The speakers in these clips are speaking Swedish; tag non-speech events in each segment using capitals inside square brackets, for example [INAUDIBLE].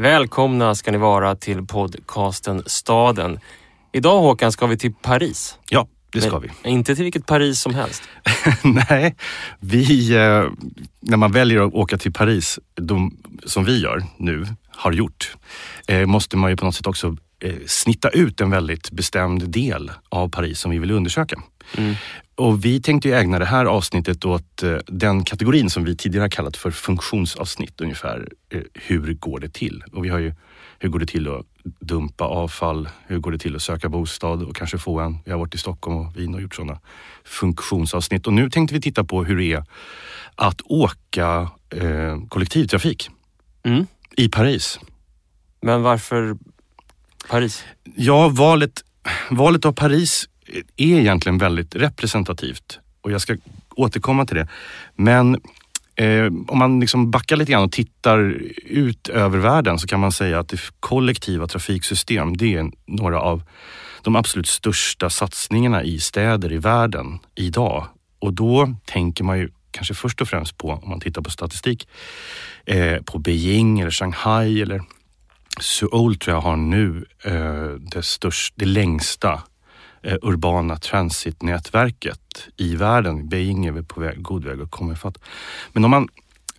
Välkomna ska ni vara till podcasten Staden. Idag Håkan ska vi till Paris. Ja, det ska vi. Men inte till vilket Paris som helst. [LAUGHS] Nej, vi, eh, när man väljer att åka till Paris, de, som vi gör nu, har gjort, eh, måste man ju på något sätt också eh, snitta ut en väldigt bestämd del av Paris som vi vill undersöka. Mm. Och vi tänkte ju ägna det här avsnittet åt eh, den kategorin som vi tidigare har kallat för funktionsavsnitt ungefär. Eh, hur går det till? Och vi har ju hur går det till att dumpa avfall? Hur går det till att söka bostad och kanske få en? Vi har varit i Stockholm och Wien och gjort sådana funktionsavsnitt. Och nu tänkte vi titta på hur det är att åka eh, kollektivtrafik Mm. i Paris. Men varför Paris? Ja, valet, valet av Paris är egentligen väldigt representativt och jag ska återkomma till det. Men eh, om man liksom backar lite grann och tittar ut över världen så kan man säga att det kollektiva trafiksystem, det är några av de absolut största satsningarna i städer i världen idag. Och då tänker man ju kanske först och främst på, om man tittar på statistik, eh, på Beijing eller Shanghai eller Seoul tror jag har nu eh, det, störst, det längsta Eh, urbana transitnätverket i världen. Beijing är på väg, god väg att komma ifatt. Men om man,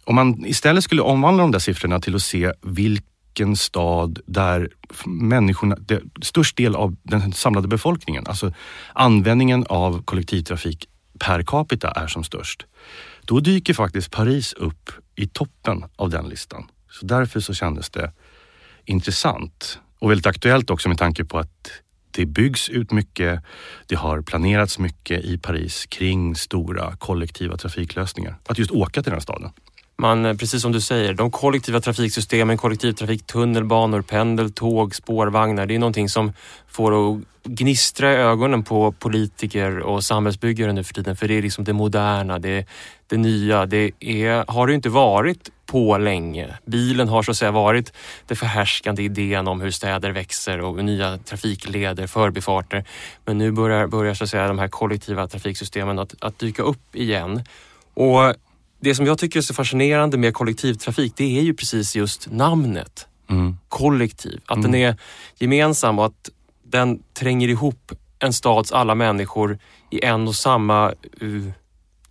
om man istället skulle omvandla de där siffrorna till att se vilken stad där människorna, det, störst del av den samlade befolkningen, alltså användningen av kollektivtrafik per capita är som störst. Då dyker faktiskt Paris upp i toppen av den listan. Så därför så kändes det intressant och väldigt aktuellt också med tanke på att det byggs ut mycket. Det har planerats mycket i Paris kring stora kollektiva trafiklösningar. Att just åka till den här staden. Man, eh, precis som du säger, de kollektiva trafiksystemen, kollektivtrafik, tunnelbanor, pendeltåg, spårvagnar. Det är någonting som får att gnistra i ögonen på politiker och samhällsbyggare nu för tiden. För det är liksom det moderna, det, det nya. Det är, har det inte varit på länge. Bilen har så att säga varit det förhärskande idén om hur städer växer och nya trafikleder, förbifarter. Men nu börjar, börjar så att säga de här kollektiva trafiksystemen att, att dyka upp igen. Och det som jag tycker är så fascinerande med kollektivtrafik, det är ju precis just namnet. Mm. Kollektiv. Att den är gemensam och att den tränger ihop en stads alla människor i en och samma uh,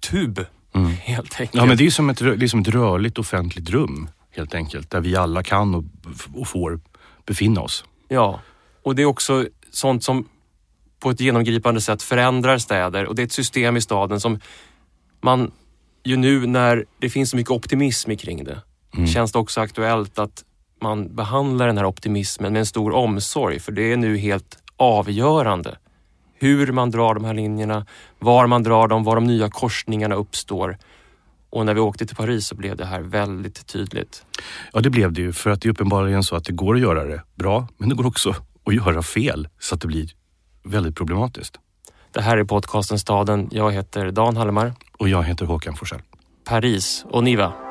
tub. Mm. Helt enkelt. Ja, men det är som ett, det är som ett rörligt offentligt rum helt enkelt. Där vi alla kan och, och får befinna oss. Ja, och det är också sånt som på ett genomgripande sätt förändrar städer och det är ett system i staden som man ju nu när det finns så mycket optimism kring det, känns det också aktuellt att man behandlar den här optimismen med en stor omsorg för det är nu helt avgörande hur man drar de här linjerna, var man drar dem, var de nya korsningarna uppstår. Och när vi åkte till Paris så blev det här väldigt tydligt. Ja, det blev det ju. För att det är uppenbarligen så att det går att göra det bra, men det går också att göra fel så att det blir väldigt problematiskt. Det här är podcasten Staden. Jag heter Dan Hallemar. Och jag heter Håkan Forsell. Paris och Niva.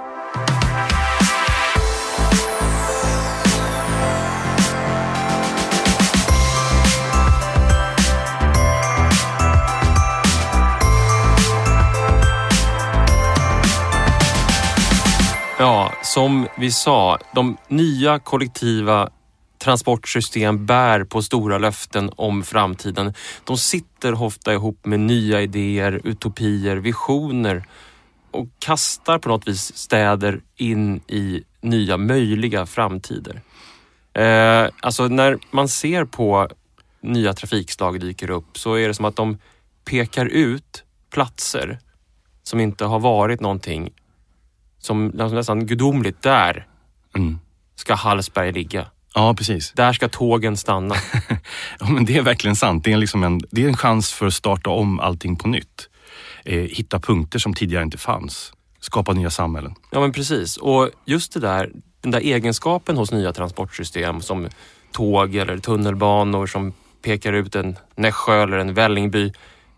Ja, som vi sa, de nya kollektiva transportsystem bär på stora löften om framtiden. De sitter ofta ihop med nya idéer, utopier, visioner och kastar på något vis städer in i nya möjliga framtider. Eh, alltså när man ser på nya trafikslag dyker upp så är det som att de pekar ut platser som inte har varit någonting som nästan gudomligt. Där Mm. ska Hallsberg ligga. Ja, precis. Där ska tågen stanna. [LAUGHS] Ja, men det är verkligen sant. Det är, liksom en, det är en chans för att starta om allting på nytt. Eh, hitta punkter som tidigare inte fanns. Skapa nya samhällen. Ja men precis. Och just det där, den där egenskapen hos nya transportsystem som tåg eller tunnelbanor som pekar ut en Nässjö eller en Vällingby.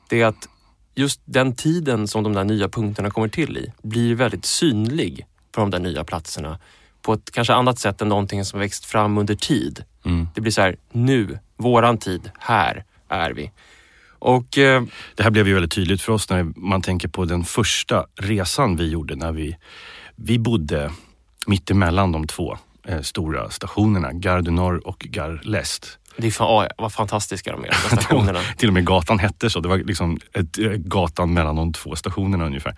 Det är att just den tiden som de där nya punkterna kommer till i blir väldigt synlig på de där nya platserna på ett kanske annat sätt än någonting som växt fram under tid. Mm. Det blir så här, nu, våran tid, här är vi. Och eh, Det här blev ju väldigt tydligt för oss när man tänker på den första resan vi gjorde när vi, vi bodde mitt emellan de två eh, stora stationerna, Gare du Nord och Gare l'Est. Det är fan, oh, vad fantastiska de är, de [LAUGHS] stationerna. Till och med gatan hette så. Det var liksom ett, eh, gatan mellan de två stationerna ungefär.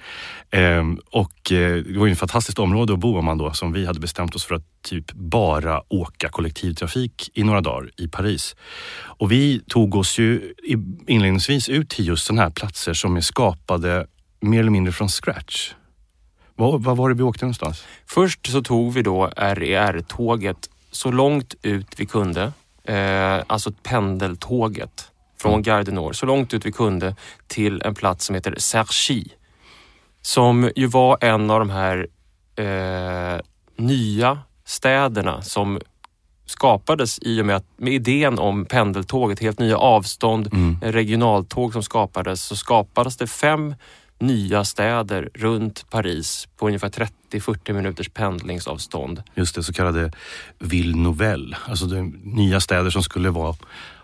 Ehm, och eh, det var ju ett fantastiskt område att bo om man då, som vi hade bestämt oss för att typ bara åka kollektivtrafik i några dagar i Paris. Och vi tog oss ju inledningsvis ut till just sådana här platser som är skapade mer eller mindre från scratch. Var, var var det vi åkte någonstans? Först så tog vi då RER-tåget så långt ut vi kunde eh, alltså pendeltåget från mm. Gare du Nord, så långt ut vi kunde till en plats som heter Serchy. Som ju var en av de här eh, nya städerna som skapades i och med att med idén om pendeltåget, helt nya avstånd, mm. regionaltåg som skapades, så skapades det fem nya städer runt Paris på ungefär 30-40 minuters pendlingsavstånd. Just det, så kallade Ville Nouvelle, alltså nya städer som skulle vara,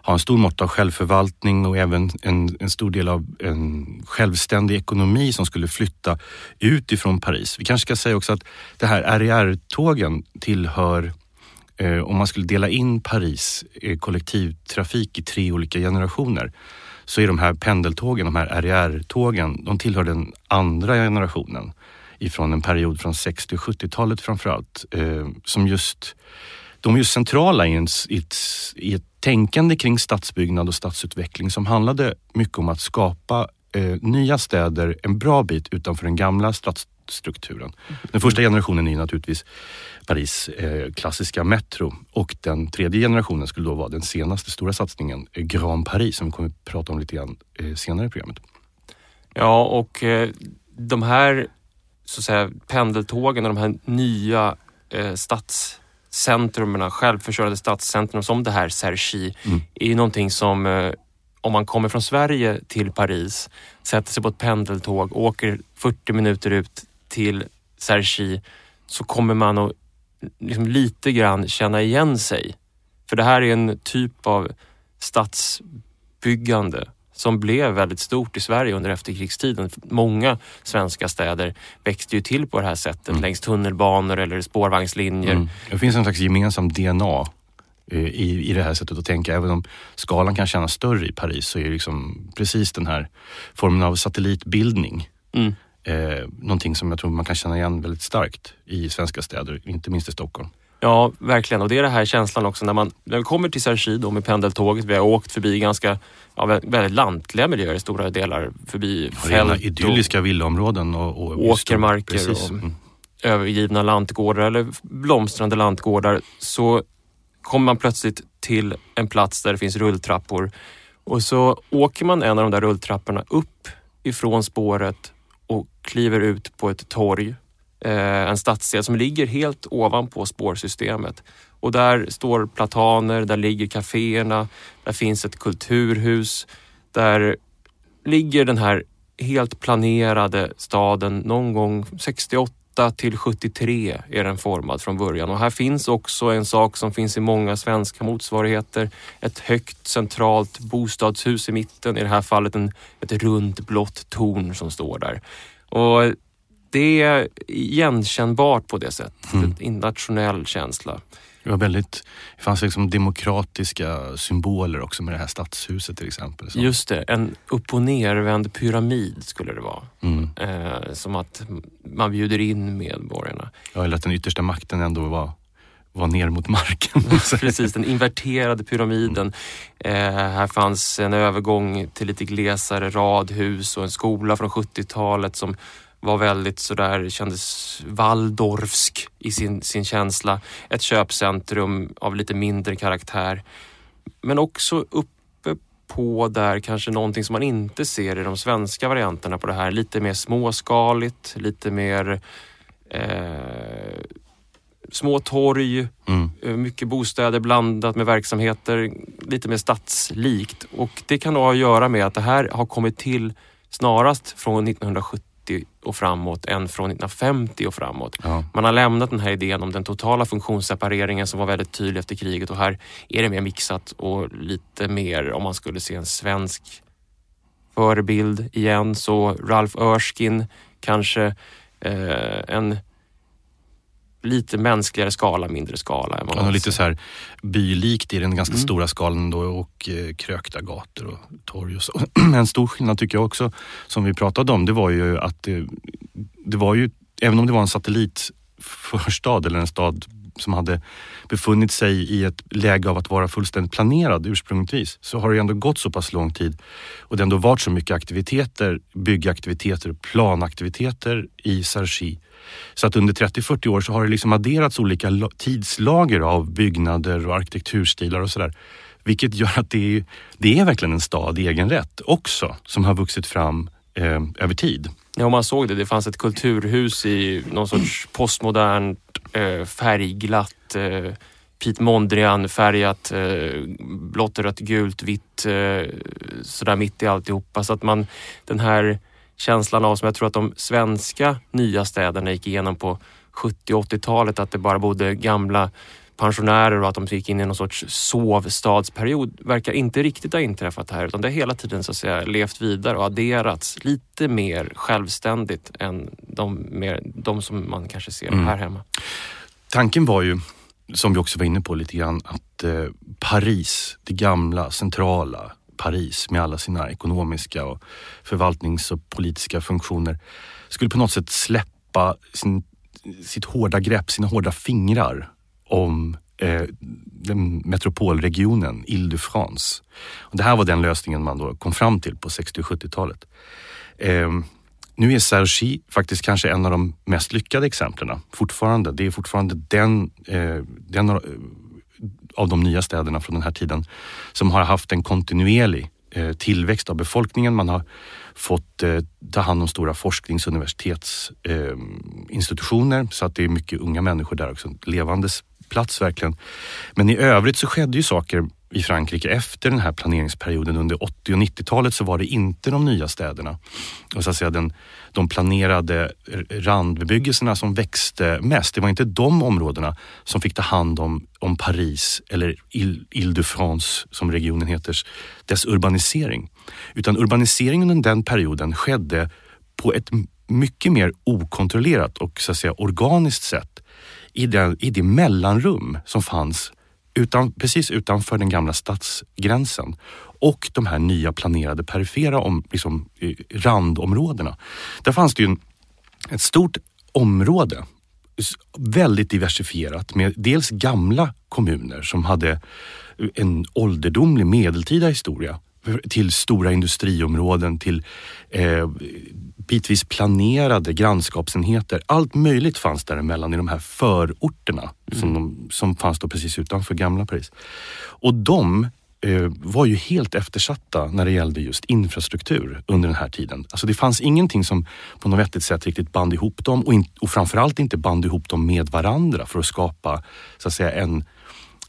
ha en stor mått av självförvaltning och även en, en stor del av en självständig ekonomi som skulle flytta ut ifrån Paris. Vi kanske ska säga också att det här RER-tågen tillhör eh, om man skulle dela in Paris eh, kollektivtrafik i tre olika generationer så är de här pendeltågen, de här RER-tågen, de tillhör den andra generationen ifrån en period från 60 och 70-talet framförallt. Eh, som just, de är just centrala i, en, i, ett, i ett tänkande kring stadsbyggnad och stadsutveckling som handlade mycket om att skapa eh, nya städer en bra bit utanför den gamla stads strukturen. Den första generationen är naturligtvis Paris eh, klassiska Metro och den tredje generationen skulle då vara den senaste stora satsningen, eh, Grand Paris, som vi kommer att prata om lite grann eh, senare i programmet. Ja, och eh, de här så att säga, pendeltågen och de här nya eh, stadscentrumen, självförsörjande stadscentrum som det här Sergi, mm. är någonting som om man kommer från Sverige till Paris, sätter sig på ett pendeltåg, åker 40 minuter ut till Sergi så kommer man att liksom lite grann känna igen sig. För det här är en typ av stadsbyggande som blev väldigt stort i Sverige under efterkrigstiden. Många svenska städer växte ju till på det här sättet mm. längs tunnelbanor eller spårvagnslinjer. Mm. Det finns en slags gemensam DNA eh, i, i det här sättet att tänka. Även om skalan kan kännas större i Paris så är det liksom precis den här formen av satellitbildning mm eh, någonting som jag tror man kan känna igen väldigt starkt i svenska städer, inte minst i Stockholm. Ja, verkligen. Och det är den här känslan också när man, när vi kommer till Sergi då med pendeltåget. Vi har åkt förbi ganska ja, väldigt lantliga miljöer i stora delar. Förbi ja, fält idylliska villaområden och, och åkermarker och mm. övergivna lantgårdar eller blomstrande lantgårdar. Så kommer man plötsligt till en plats där det finns rulltrappor och så åker man en av de där rulltrapporna upp ifrån spåret och kliver ut på ett torg, eh, en stadsdel som ligger helt ovanpå spårsystemet. Och där står plataner, där ligger kaféerna, där finns ett kulturhus. Där ligger den här helt planerade staden någon gång 68 till 73 är den formad från början och här finns också en sak som finns i många svenska motsvarigheter. Ett högt centralt bostadshus i mitten, i det här fallet en, ett runt blått torn som står där. Och det är igenkännbart på det sättet, mm. en nationell känsla. Det, var väldigt, det fanns liksom demokratiska symboler också med det här stadshuset till exempel. Så. Just det, en upp och nervänd pyramid skulle det vara. Mm. Eh, som att man bjuder in medborgarna. Ja, eller att den yttersta makten ändå var var ner mot marken. [LAUGHS] Precis, den inverterade pyramiden. Mm. Eh, här fanns en övergång till lite glesare radhus och en skola från 70-talet som var väldigt sådär, kändes Waldorfsk i sin, sin känsla. Ett köpcentrum av lite mindre karaktär. Men också uppe på där kanske någonting som man inte ser i de svenska varianterna på det här. Lite mer småskaligt, lite mer eh, små torg, mm. Eh, mycket bostäder blandat med verksamheter, lite mer stadslikt. Och det kan ha att göra med att det här har kommit till snarast från 1970 och framåt än från 1950 och framåt. Ja. Man har lämnat den här idén om den totala funktionssepareringen som var väldigt tydlig efter kriget och här är det mer mixat och lite mer om man skulle se en svensk förebild igen så Ralph Erskine kanske eh, en lite mänskligare skala, mindre skala. Än vad Ja, lite så här bylikt i den ganska Mm. stora skalan då och eh, krökta gator och torg och så. [CLEARS THROAT] En stor skillnad tycker jag också, som vi pratade om, det var ju att det, det var ju, även om det var en satellitförstad eller en stad som hade befunnit sig i ett läge av att vara fullständigt planerad ursprungligtvis, så har det ändå gått så pass lång tid och det har ändå varit så mycket aktiviteter, byggaktiviteter, planaktiviteter i Sarchi. Så att under 30-40 år så har det liksom adderats olika tidslager av byggnader och arkitekturstilar och sådär. Vilket gör att det är, det är verkligen en stad i egen rätt också, som har vuxit fram eh, över tid. Ja, man såg det. Det fanns ett kulturhus i någon sorts postmodernt eh, färgglatt eh, Piet Mondrian-färgat, eh, blått, rött, gult, vitt, eh, sådär mitt i alltihopa. Så att man, den här känslan av som jag tror att de svenska nya städerna gick igenom på 70 och 80-talet, att det bara bodde gamla pensionärer och att de gick in i någon sorts sovstadsperiod verkar inte riktigt ha inträffat här utan det har hela tiden så att säga levt vidare och adderats lite mer självständigt än de, mer, de som man kanske ser Mm. här hemma. Tanken var ju, som vi också var inne på lite grann, att eh, Paris, det gamla centrala Paris med alla sina ekonomiska och förvaltnings och politiska funktioner skulle på något sätt släppa sin, sitt hårda grepp, sina hårda fingrar om eh, den metropolregionen Ile-de-France. Det här var den lösningen man då kom fram till på 60 och 70-talet. Eh, nu är Sergi faktiskt kanske en av de mest lyckade exemplen fortfarande. Det är fortfarande den, eh, den av- de nya städerna från den här tiden som har haft en kontinuerlig eh, tillväxt av befolkningen. Man har fått eh, ta hand om stora forsknings och universitetsinstitutioner eh, så att det är mycket unga människor där också. En levandes plats verkligen. Men i övrigt så skedde ju saker i Frankrike efter den här planeringsperioden. Under 80 och 90-talet så var det inte de nya städerna och så att säga den, de planerade randbebyggelserna som växte mest. Det var inte de områdena som fick ta hand om, om Paris eller Ile-de-France som regionen heter, dess urbanisering. Utan urbaniseringen under den perioden skedde på ett mycket mer okontrollerat och så att säga organiskt sätt i, den, i det mellanrum som fanns utan, precis utanför den gamla stadsgränsen och de här nya planerade perifera om, liksom, randområdena. Där fanns det ju en, ett stort område, väldigt diversifierat med dels gamla kommuner som hade en ålderdomlig medeltida historia till stora industriområden, till eh, bitvis planerade grannskapsenheter. Allt möjligt fanns däremellan i de här förorterna som, de, som fanns då precis utanför gamla Paris. Och de eh, var ju helt eftersatta när det gällde just infrastruktur under den här tiden. Alltså det fanns ingenting som på något vettigt sätt riktigt band ihop dem och, in, och framförallt inte band ihop dem med varandra för att skapa så att säga en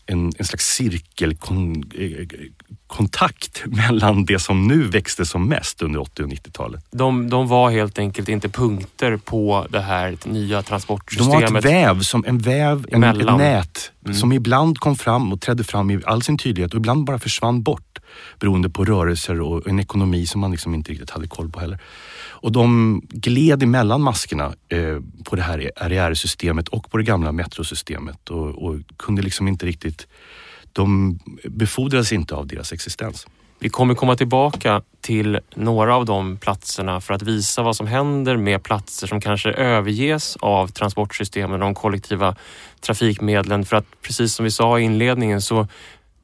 en, en slags cirkelkontakt [LAUGHS] mellan det som nu växte som mest under 80 och 90-talet. De, de var helt enkelt inte punkter på det här nya De var transportsystemet. ett väv, som en väv, en, ett nät Mm. som ibland kom fram och trädde fram i all sin tydlighet och ibland bara försvann bort beroende på rörelser och en ekonomi som man liksom inte riktigt hade koll på heller. Och de gled emellan maskerna eh, på det här RER-systemet och på det gamla metrosystemet och, och kunde liksom inte riktigt de befordrades inte av deras existens. Vi kommer komma tillbaka till några av de platserna för att visa vad som händer med platser som kanske överges av transportsystemen och de kollektiva trafikmedlen. För att precis som vi sa i inledningen så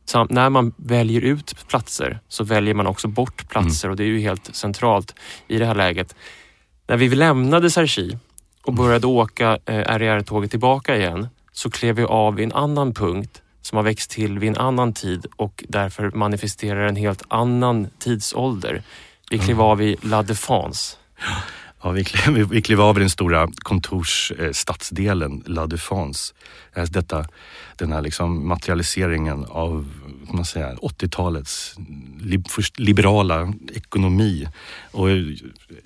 sam- när man väljer ut platser så väljer man också bort platser och det är ju helt centralt i det här läget. När vi lämnade Sergi och började åka eh, RER-tåget tillbaka igen så klev vi av vid en annan punkt som har växt till vid en annan tid och därför manifesterar en helt annan tidsålder. Vi klev av i La Défense. Ja, vi, klev, vi, klev av i den stora kontorsstadsdelen La Défense. Detta, den här liksom materialiseringen av man säga, 80-talets li, först liberala ekonomi. Och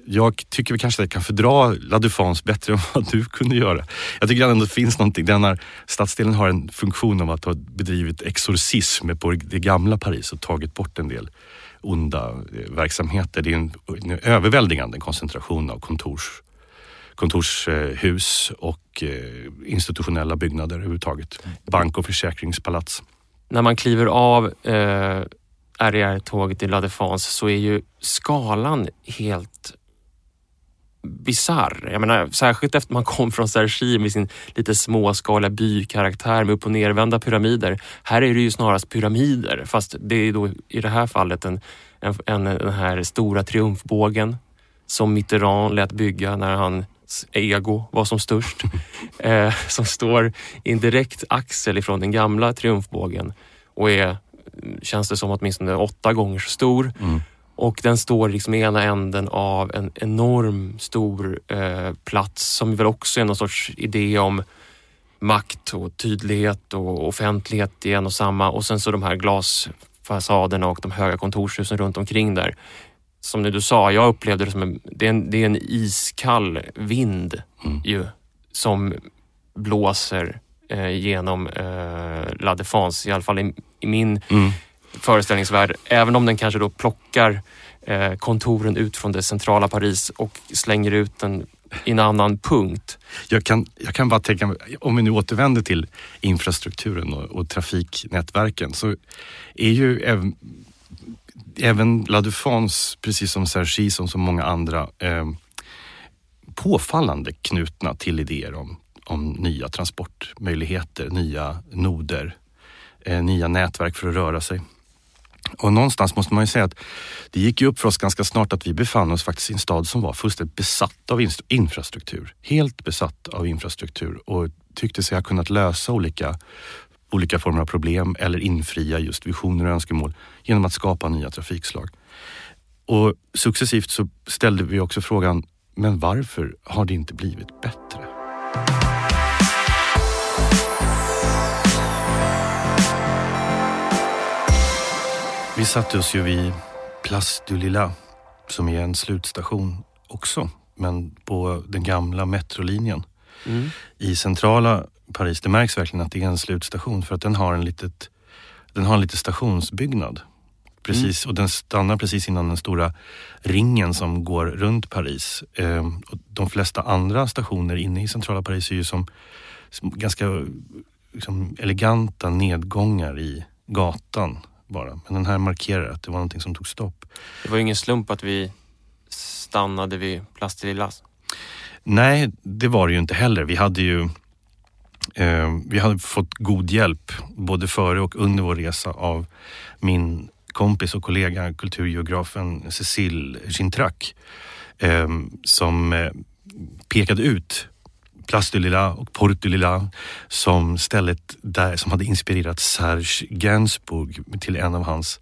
jag tycker vi kanske kan fördra La Défense bättre [LAUGHS] än vad du kunde göra. Jag tycker ändå det finns någonting. Den här stadsdelen har en funktion av att ha bedrivit exorcism på det gamla Paris och tagit bort en del onda eh, verksamheter. Det är en, en överväldigande koncentration av kontors, kontorshus och eh, institutionella byggnader överhuvudtaget. Bank och försäkringspalats. När man kliver av eh, RER-tåget i La Défense så är ju skalan helt bizarr. Jag menar, särskilt efter man kom från Sergi med sin lite småskaliga bykaraktär med upp och nervända pyramider. Här är det ju snarast pyramider fast det är då i det här fallet en, en, en, den här stora triumfbågen som Mitterrand lät bygga när hans ego var som störst. [LAUGHS] eh, som står i en direkt axel ifrån den gamla triumfbågen och är, känns det som, åtminstone åtta gånger så stor. Mm. Och den står liksom i ena änden av en enorm stor eh, plats som väl också är någon sorts idé om makt och tydlighet och offentlighet i en och samma. Och sen så de här glasfasaderna och de höga kontorshusen runt omkring där. Som du sa, jag upplevde det som en, det är en, det är en iskall vind Mm. ju som blåser eh, genom eh, La Défense, i alla fall i, i min Mm föreställningsvärld. Även om den kanske då plockar eh, kontoren ut från det centrala Paris och slänger ut den i en annan punkt. Jag kan, jag kan bara tänka mig, om vi nu återvänder till infrastrukturen och, och trafiknätverken så är ju även, även La Défense, precis som Sergi, som så många andra, eh, påfallande knutna till idéer om, om nya transportmöjligheter, nya noder, eh, nya nätverk för att röra sig. Och någonstans måste man ju säga att det gick ju upp för oss ganska snart att vi befann oss faktiskt i en stad som var fullständigt besatt av infrastruktur. Helt besatt av infrastruktur och tyckte sig ha kunnat lösa olika, olika former av problem eller infria just visioner och önskemål genom att skapa nya trafikslag. Och successivt så ställde vi också frågan, men varför har det inte blivit bättre? Vi satte oss ju vid Place du Lila som är en slutstation också, men på den gamla metrolinjen Mm. i centrala Paris. Det märks verkligen att det är en slutstation för att den har en litet, den har en liten stationsbyggnad. Precis, och den stannar precis innan den stora ringen som går runt Paris. Ehm, och de flesta andra stationer inne i centrala Paris är ju som, som ganska liksom, eleganta nedgångar i gatan bara. Men den här markerar att det var någonting som tog stopp. Det var ju ingen slump att vi stannade vid Lilas. Nej, det var det ju inte heller. Vi hade ju eh, vi hade fått god hjälp både före och under vår resa av min kompis och kollega kulturgeografen Cécile Gintrac eh, som eh, pekade ut Place du Lila och Porte du Lila som stället där, som hade inspirerat Serge Gainsbourg till en av hans,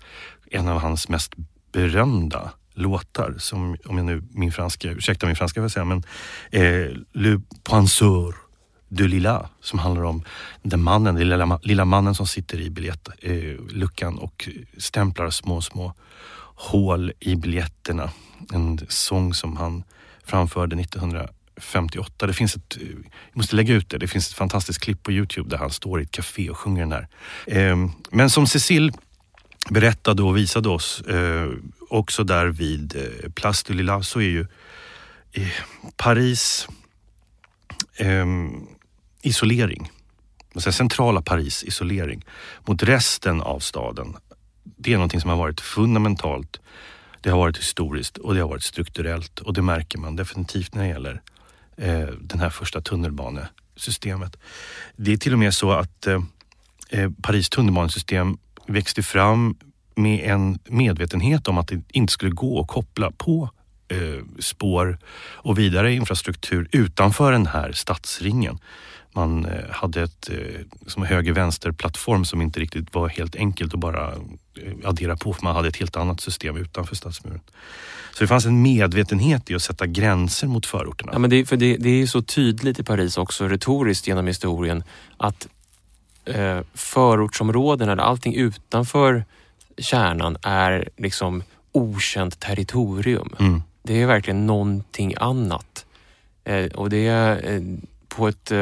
en av hans mest berömda låtar som, om jag nu, min franska, ursäkta min franska får jag säga, men eh, Le Penseur de Lila som handlar om den mannen, den lilla, lilla mannen som sitter i biljettluckan eh, och stämplar små, små hål i biljetterna. En sång som han framförde 58, Det finns ett, eh, jag måste lägga ut det, det finns ett fantastiskt klipp på Youtube där han står i ett café och sjunger den här. Eh, men som Cecil berättade och visade oss eh, också där vid eh, Place du Lila så är ju eh, Paris eh, isolering, centrala Paris isolering mot resten av staden. Det är någonting som har varit fundamentalt. Det har varit historiskt och det har varit strukturellt och det märker man definitivt när det gäller eh, den här första tunnelbanesystemet. Det är till och med så att eh, eh, Paris tunnelbanesystem växte fram med en medvetenhet om att det inte skulle gå att koppla på eh, spår och vidare infrastruktur utanför den här stadsringen. Man eh, hade ett eh, som höger-vänster-plattform som inte riktigt var helt enkelt att bara eh, addera på för man hade ett helt annat system utanför stadsmuren. Så det fanns en medvetenhet i att sätta gränser mot förorterna. Ja, men det, för det, det är så tydligt i Paris också retoriskt genom historien att eh, förortsområdena, eller allting utanför kärnan är liksom okänt territorium. Mm. Det är verkligen någonting annat. Eh, och det är eh, på ett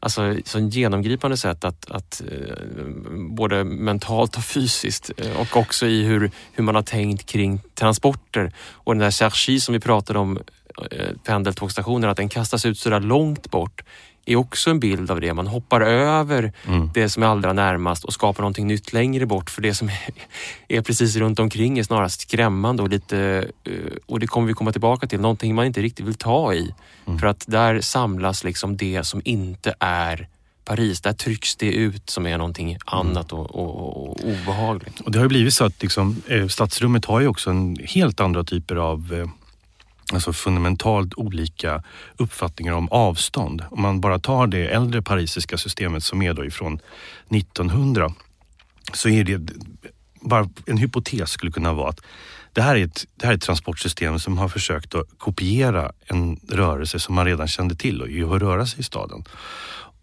alltså, så genomgripande sätt att, att eh, både mentalt och fysiskt eh, och också i hur, hur man har tänkt kring transporter. Och den där cherchi som vi pratade om eh, att den kastas ut sådär långt bort är också en bild av det. Man hoppar över Mm. det som är allra närmast och skapar någonting nytt längre bort för det som [LAUGHS] är precis runt omkring är snarast skrämmande och lite, eh, och det kommer vi komma tillbaka till, någonting man inte riktigt vill ta i. Mm. För att där samlas liksom det som inte är Paris. Där trycks det ut som är någonting annat och, och, och obehagligt. Och det har ju blivit så att liksom, eh, stadsrummet har ju också en helt andra typer av eh, alltså fundamentalt olika uppfattningar om avstånd. Om man bara tar det äldre parisiska systemet som är då ifrån 1900 så är det bara en hypotes skulle kunna vara att det här, är ett, det här är ett transportsystem som har försökt att kopiera en rörelse som man redan kände till och hur att röra sig i staden.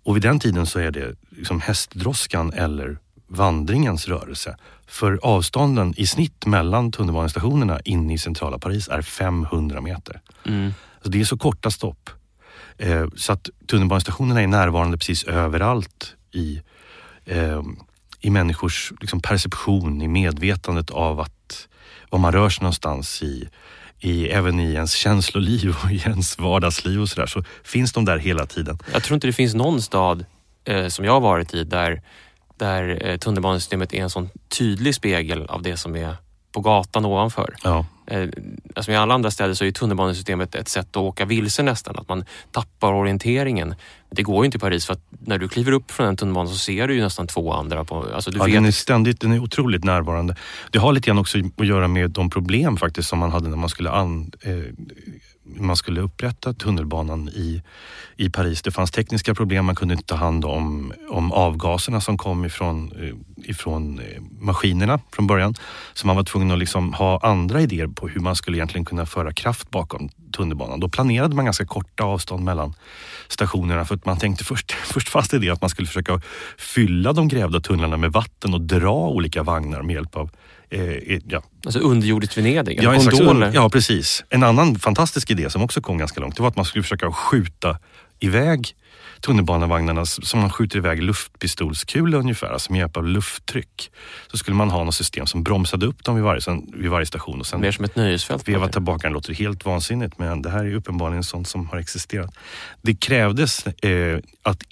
Och vid den tiden så är det liksom hästdroskan eller vandringens rörelse. För avstånden i snitt mellan tunnelbanestationerna inne i centrala Paris är 500 meter. Mm. Alltså det är så korta stopp. Eh, så att tunnelbanestationerna är närvarande precis överallt i, eh, i människors liksom, perception, i medvetandet av att var man rör sig någonstans i, i, även i ens känsloliv och i ens vardagsliv och sådär så finns de där hela tiden. Jag tror inte det finns någon stad eh, som jag har varit i där, där eh, tunnelbanesystemet är en sån tydlig spegel av det som är på gatan ovanför. Ja, Eh, alltså I alla andra städer så är tunnelbanesystemet ett sätt att åka vilse nästan, att man tappar orienteringen. Det går ju inte i Paris för att när du kliver upp från en tunnelbana så ser du ju nästan två andra. På, alltså du ja vet, den är ständigt, den är otroligt närvarande. Det har lite grann också att göra med de problem faktiskt som man hade när man skulle, an, eh, man skulle upprätta tunnelbanan i, i Paris. Det fanns tekniska problem, man kunde inte ta hand om, om avgaserna som kom ifrån, eh, ifrån eh, maskinerna från början. Så man var tvungen att liksom ha andra idéer på hur man skulle egentligen kunna föra kraft bakom tunnelbanan. Då planerade man ganska korta avstånd mellan stationerna för att man tänkte först, [LAUGHS] först fanns det det att man skulle försöka fylla de grävda tunnlarna med vatten och dra olika vagnar med hjälp av eh, ja, alltså underjordiskt Venedig, Ja, slags un- ja, precis. En annan fantastisk idé som också kom ganska långt, det var att man skulle försöka skjuta iväg tunnelbanevagnarna som man skjuter iväg luftpistolskulor ungefär, alltså med hjälp av lufttryck. Så skulle man ha något system som bromsade upp dem vid varje, vid varje station och sen Mer som ett nöjesfält. veva tillbaka. Det låter helt vansinnigt men det här är uppenbarligen sånt som har existerat. Det krävdes eh, att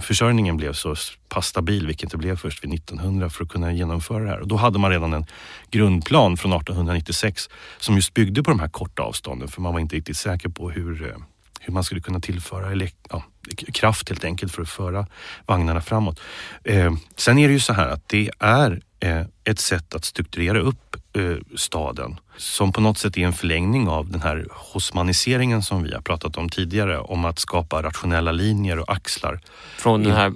Försörjningen blev så pass stabil, vilket det blev först vid 1900 för att kunna genomföra det här. Och då hade man redan en grundplan från 1896 som just byggde på de här korta avstånden för man var inte riktigt säker på hur, eh, hur man skulle kunna tillföra ja, kraft helt enkelt för att föra vagnarna framåt. Eh, sen är det ju så här att det är eh, ett sätt att strukturera upp eh, staden som på något sätt är en förlängning av den här hosmaniseringen som vi har pratat om tidigare om att skapa rationella linjer och axlar. Från den här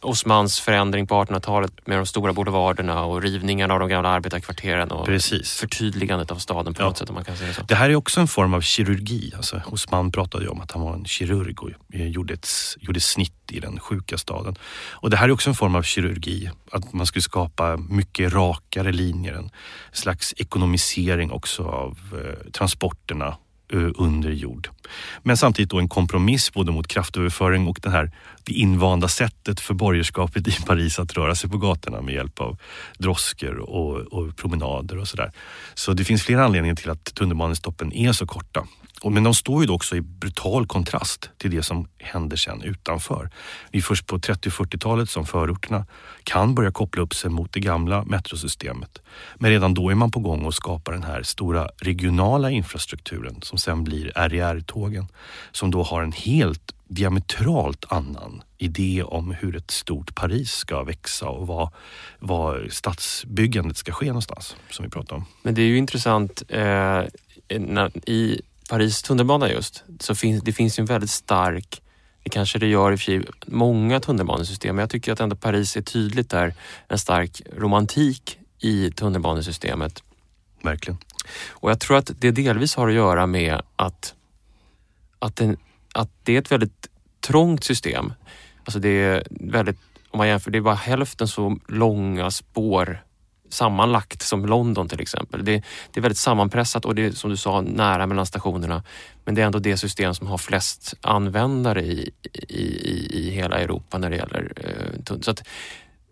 Osmans förändring på 1800-talet med de stora boulevarderna och rivningarna av de gamla arbetarkvarteren och Precis. förtydligandet av staden på Ja. något sätt om man kan säga så. Det här är också en form av kirurgi. Alltså, Hosman pratade ju om att han var en kirurg och eh, gjorde, ett, gjorde snitt i den sjuka staden. Och det här är också en form av kirurgi. Att man skulle skapa mycket rakare linjer. En slags ekonomisering också av eh, transporterna eh, under jord. Men samtidigt då en kompromiss både mot kraftöverföring och det här det invanda sättet för borgerskapet i Paris att röra sig på gatorna med hjälp av droskor och, och promenader och sådär. Så det finns flera anledningar till att tunnelbanestoppen är så korta. Och, men de står ju då också i brutal kontrast till det som händer sen utanför. Det är först på 30-40-talet som förorterna kan börja koppla upp sig mot det gamla metrosystemet. Men redan då är man på gång att skapa den här stora regionala infrastrukturen som sen blir RER-tågen som då har en helt diametralt annan idé om hur ett stort Paris ska växa och var, var stadsbyggandet ska ske någonstans, som vi pratade om. Men det är ju intressant eh, när, i Paris tunnelbana just, så finns det finns ju en väldigt stark, det kanske det gör i sig många tunnelbanesystem, men jag tycker att ändå Paris är tydligt där, en stark romantik i tunnelbanesystemet. Verkligen. Och jag tror att det delvis har att göra med att, att, den, att det är ett väldigt trångt system. Alltså det är väldigt, om man jämför, det är bara hälften så långa spår sammanlagt som London till exempel. Det, det är väldigt sammanpressat och det är som du sa nära mellan stationerna. Men det är ändå det system som har flest användare i, i, i, i hela Europa när det gäller eh. Så att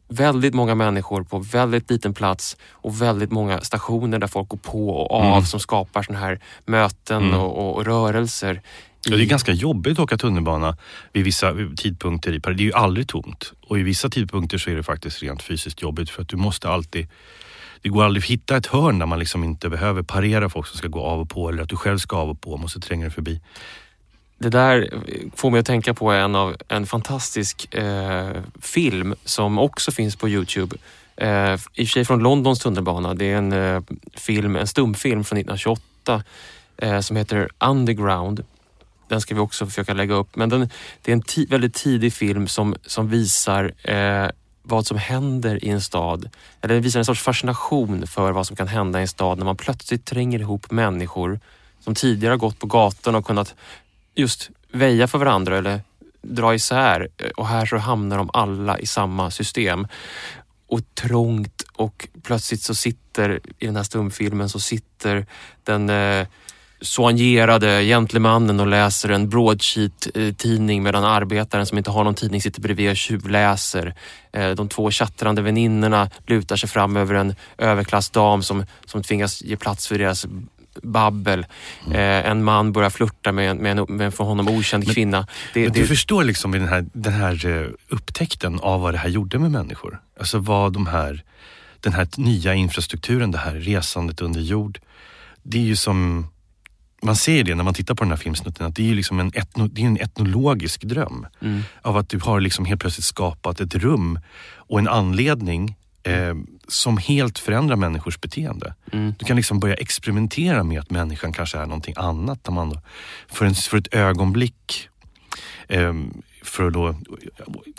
väldigt många människor på väldigt liten plats och väldigt många stationer där folk går på och av Mm. som skapar såna här möten Mm. och, och, och rörelser. Ja, det är ganska jobbigt att åka tunnelbana vid vissa tidpunkter i Paris. Det är ju aldrig tomt. Och i vissa tidpunkter så är det faktiskt rent fysiskt jobbigt för att du måste alltid det går aldrig att hitta ett hörn där man liksom inte behöver parera folk som ska gå av och på eller att du själv ska av och på och måste tränga dig förbi. Det där får mig att tänka på en, av, en fantastisk eh, film som också finns på Youtube. Eh, I och för sig från Londons tunnelbana. Det är en eh, film, en stumfilm från 1928 eh, som heter Underground. Den ska vi också försöka lägga upp. Men den, det är en ti- väldigt tidig film som, som visar eh, vad som händer i en stad. Eller den visar en sorts fascination för vad som kan hända i en stad när man plötsligt tränger ihop människor som tidigare har gått på gatorna och kunnat just väja för varandra eller dra isär. Eh, och här så hamnar de alla i samma system. Och trångt och plötsligt så sitter, i den här stumfilmen, så sitter den eh, soignerade gentlemannen och läser en broadsheet-tidning medan arbetaren som inte har någon tidning sitter bredvid och tjuvläser. Eh, De två tjattrande väninnorna lutar sig fram över en överklassdam som, som tvingas ge plats för deras babbel. Eh, en man börjar flirta med med en, med en för honom okänd kvinna. Det, Men det, du förstår liksom den här, den här eh, upptäckten av vad det här gjorde med människor. Alltså vad de här, den här nya infrastrukturen, det här resandet under jord. Det är ju som, man ser det när man tittar på den här filmsnutten, att det är ju liksom en, etno, det är en etnologisk dröm. mm. Av att du har liksom helt plötsligt skapat ett rum och en anledning eh, som helt förändrar människors beteende. Mm. Du kan liksom börja experimentera med att människan kanske är någonting annat. Där man för, en, för ett ögonblick, ehm, för att då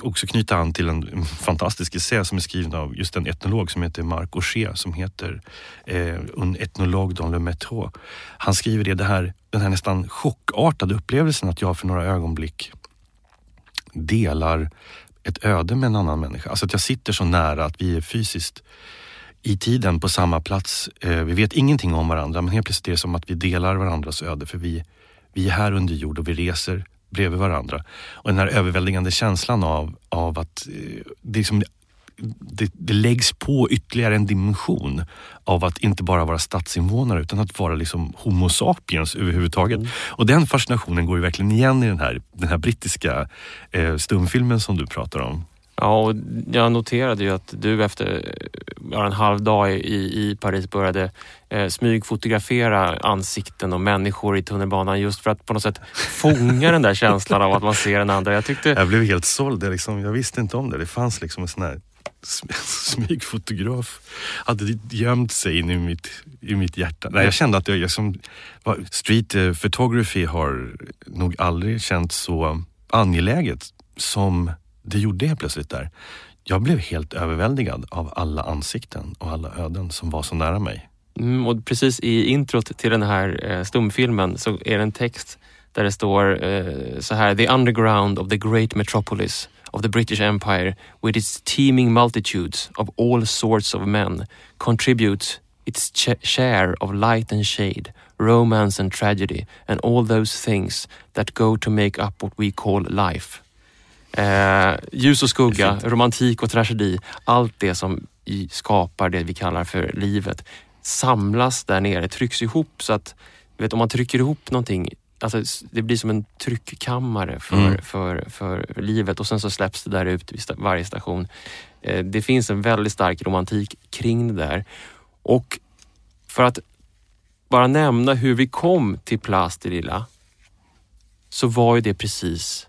också knyta an till en, fantastisk essä som är skriven av just en etnolog som heter Marc Auger som heter eh, Un etnolog dans le métro. Han skriver det, det här, den här nästan chockartade upplevelsen att jag för några ögonblick delar ett öde med en annan människa. Alltså att jag sitter så nära att vi är fysiskt i tiden på samma plats. Eh, vi vet ingenting om varandra men helt plötsligt är det som att vi delar varandras öde för vi, vi är här under jord och vi reser bredvid varandra. Och den här överväldigande känslan av, av att eh, det, liksom, det, det läggs på ytterligare en dimension av att inte bara vara stadsinvånare utan att vara liksom homo sapiens överhuvudtaget. Och den fascinationen går ju verkligen igen i den här, den här brittiska eh, stumfilmen som du pratar om. Ja, och jag noterade ju att du efter bara en halv dag i, i Paris började eh, smygfotografera ansikten och människor i tunnelbanan just för att på något sätt fånga den där känslan av att man ser den andra. Jag tyckte... Jag blev helt såld. Jag, liksom, jag visste inte om det. Det fanns liksom en sån här [LAUGHS] smygfotograf. Hade gömt sig in i mitt, i mitt hjärta. Nej, jag kände att jag, jag som, street eh, photography har nog aldrig känts så angeläget som det gjorde jag plötsligt där. Jag blev helt överväldigad av alla ansikten och alla öden som var så nära mig. Mm, och precis i introt till den här eh, stumfilmen så är det en text där det står eh, så här. The underground of the great metropolis of the British Empire with its teeming multitudes of all sorts of men contributes its share of light and shade, romance and tragedy and all those things that go to make up what we call life. Eh, ljus och skugga, romantik och tragedi, allt det som skapar det vi kallar för livet samlas där nere, trycks ihop så att vet, om man trycker ihop någonting, alltså, det blir som en tryckkammare för, Mm. för, för livet och sen så släpps det där ut vid varje station. Eh, det finns en väldigt stark romantik kring det där. Och för att bara nämna hur vi kom till Place de Lilla så var ju det precis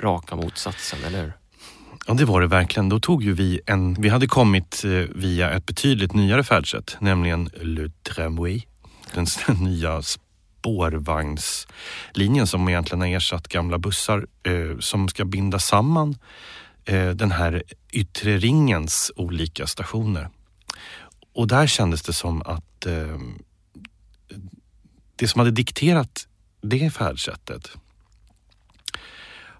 raka motsatsen, eller hur? Ja, det var det verkligen. Då tog ju vi en... Vi hade kommit eh, via ett betydligt nyare färdsätt, nämligen Le Tramway. Den [LAUGHS] nya spårvagnslinjen som egentligen har ersatt gamla bussar eh, som ska binda samman eh, den här yttre ringens olika stationer. Och där kändes det som att eh, det som hade dikterat det färdsättet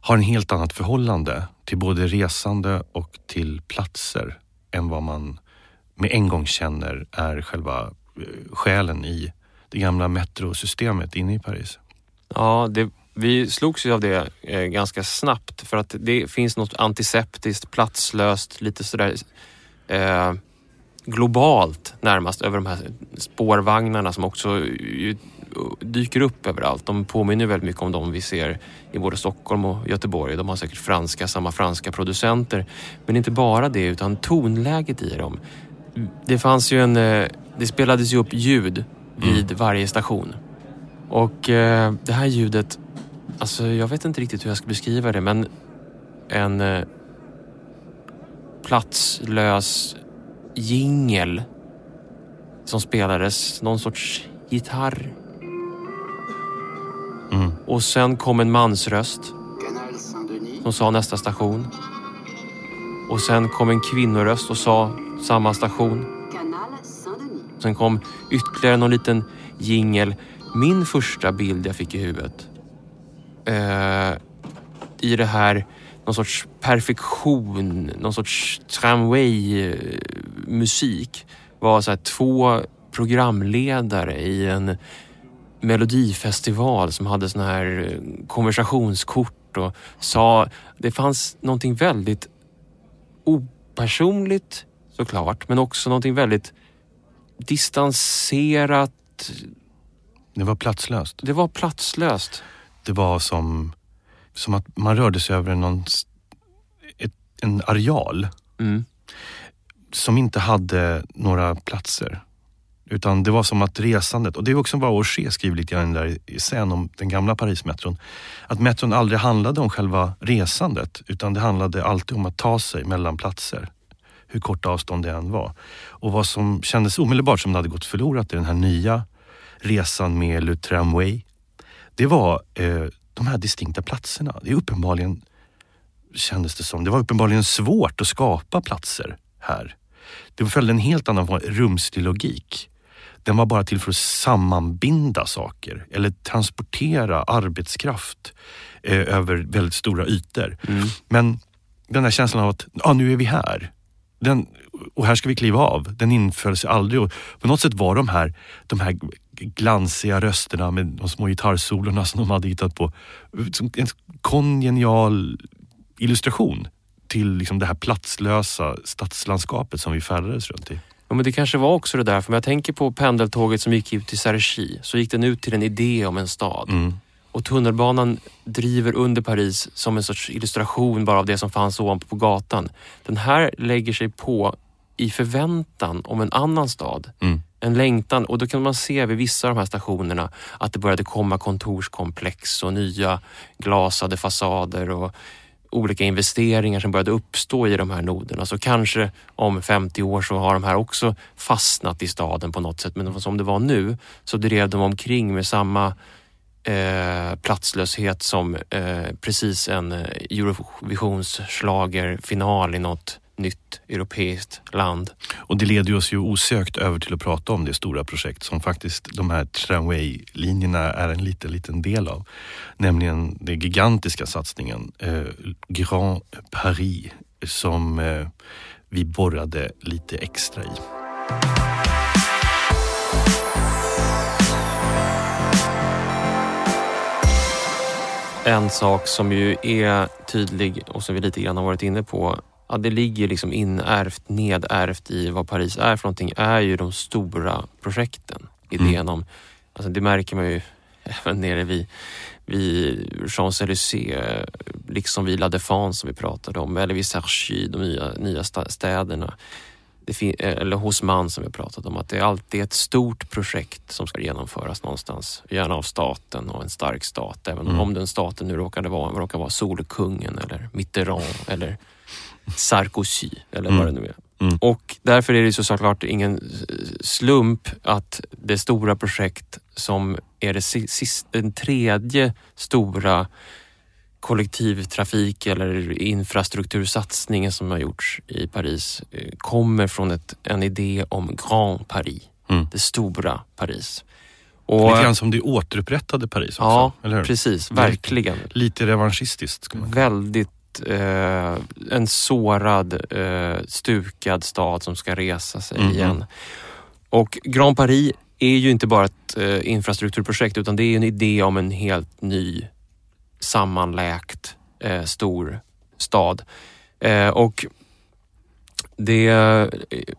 har en helt annat förhållande till både resande och till platser än vad man med en gång känner är själva eh, själen i det gamla metrosystemet inne i Paris. Ja, det Vi slogs ju av det eh, ganska snabbt för att det finns något antiseptiskt, platslöst, lite sådär eh, globalt närmast över de här spårvagnarna som också ju, dyker upp överallt. De påminner väldigt mycket om de vi ser i både Stockholm och Göteborg. De har säkert franska, samma franska producenter. Men inte bara det utan tonläget i dem. Det fanns ju en, eh, det spelades ju upp ljud vid varje station. Och eh, det här ljudet, alltså jag vet inte riktigt hur jag ska beskriva det men en eh, platslös jingel som spelades, någon sorts gitarr. Och sen kom en mansröst som sa nästa station. Och sen kom en kvinnoröst och sa samma station. Sen kom ytterligare någon liten jingel. Min första bild jag fick i huvudet. Eh, I det här, någon sorts perfektion, någon sorts tramway-musik. Var så här två programledare i en melodifestival som hade såna här eh, konversationskort och sa... Det fanns någonting väldigt opersonligt såklart, men också någonting väldigt distanserat. Det var platslöst. Det var platslöst. Det var som, som att man rörde sig över någon, ett, en areal Mm. som inte hade några platser. Utan det var som att resandet, och det är också vad Auger skriver lite grann där i sen om den gamla Parismetron. Att metron aldrig handlade om själva resandet utan det handlade alltid om att ta sig mellan platser. Hur kort avstånd det än var. Och vad som kändes omedelbart som det hade gått förlorat i den här nya resan med Le Tramway. Det var eh, de här distinkta platserna. Det är uppenbarligen, kändes det som, det var uppenbarligen svårt att skapa platser här. Det följde en helt annan rumslig logik. Den var bara till för att sammanbinda saker eller transportera arbetskraft eh, över väldigt stora ytor. Men den här känslan av att ah, nu är vi här. Den, och här ska vi kliva av. Den inföll sig aldrig. Och på något sätt var de här, de här glansiga rösterna med de små gitarrsolorna som de hade hittat på en kongenial illustration till liksom det här platslösa stadslandskapet som vi färdades runt i. Ja, men det kanske var också det där, för om jag tänker på pendeltåget som gick ut till Cergy så gick den ut till en idé om en stad. Mm. Och tunnelbanan driver under Paris som en sorts illustration bara av det som fanns ovanpå på gatan. Den här lägger sig på i förväntan om en annan stad. Mm. En längtan och då kan man se vid vissa av de här stationerna att det började komma kontorskomplex och nya glasade fasader och olika investeringar som började uppstå i de här noderna. Så kanske om 50 år så har de här också fastnat i staden på något sätt. Men som det var nu så drev de omkring med samma eh, platslöshet som eh, precis en eh, Eurovisionsschlagerfinal i något nytt europeiskt land. Och det leder oss ju osökt över till att prata om det stora projekt som faktiskt de här tramway-linjerna är en liten, liten del av. Nämligen den gigantiska satsningen eh, Grand Paris som eh, vi borrade lite extra i. En sak som ju är tydlig och som vi lite grann har varit inne på, ja, det ligger liksom inärvt, nedärvt i vad Paris är för någonting, är ju de stora projekten. Idén om, alltså det märker man ju [LAUGHS] även nere vid, vid Champs-Élysées, liksom vid La Défense som vi pratade om, eller vid Cergy, de nya, nya städerna. Fin- eller Haussmann som vi pratat om, att det är alltid ett stort projekt som ska genomföras någonstans. Gärna av staten och en stark stat. Även Mm. om den staten nu råkade vara, råkar vara Solkungen eller Mitterrand eller Sarkozy eller vad det nu är. Mm. Och därför är det så såklart ingen slump att det stora projekt som är det si- sist, den tredje stora kollektivtrafik eller infrastruktursatsningen som har gjorts i Paris eh, kommer från ett, en idé om Grand Paris, Mm. det stora Paris. Lite Och, grann som det återupprättade Paris också, ja, eller hur? precis, verkligen. Lite revanschistiskt. Väldigt eh, en sårad, eh, stukad stad som ska resa sig Mhm. igen. Och Grand Paris är ju inte bara ett eh, infrastrukturprojekt utan det är en idé om en helt ny sammanläkt eh, stor stad. Eh, och det eh,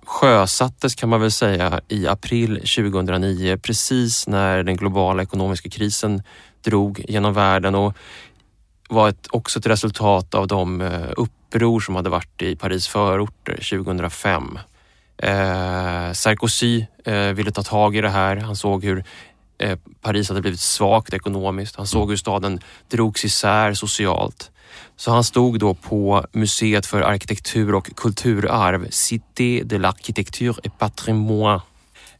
sjösattes kan man väl säga i april 2009 precis när den globala ekonomiska krisen drog genom världen och var ett, också ett resultat av de eh, uppror som hade varit i Paris förorter 2005. Eh, Sarkozy eh, ville ta tag i det här. Han såg hur eh, Paris hade blivit svagt ekonomiskt. Han såg hur staden drogs isär socialt. Så han stod då på Museet för arkitektur och kulturarv, Cité de l'Architecture et Patrimoine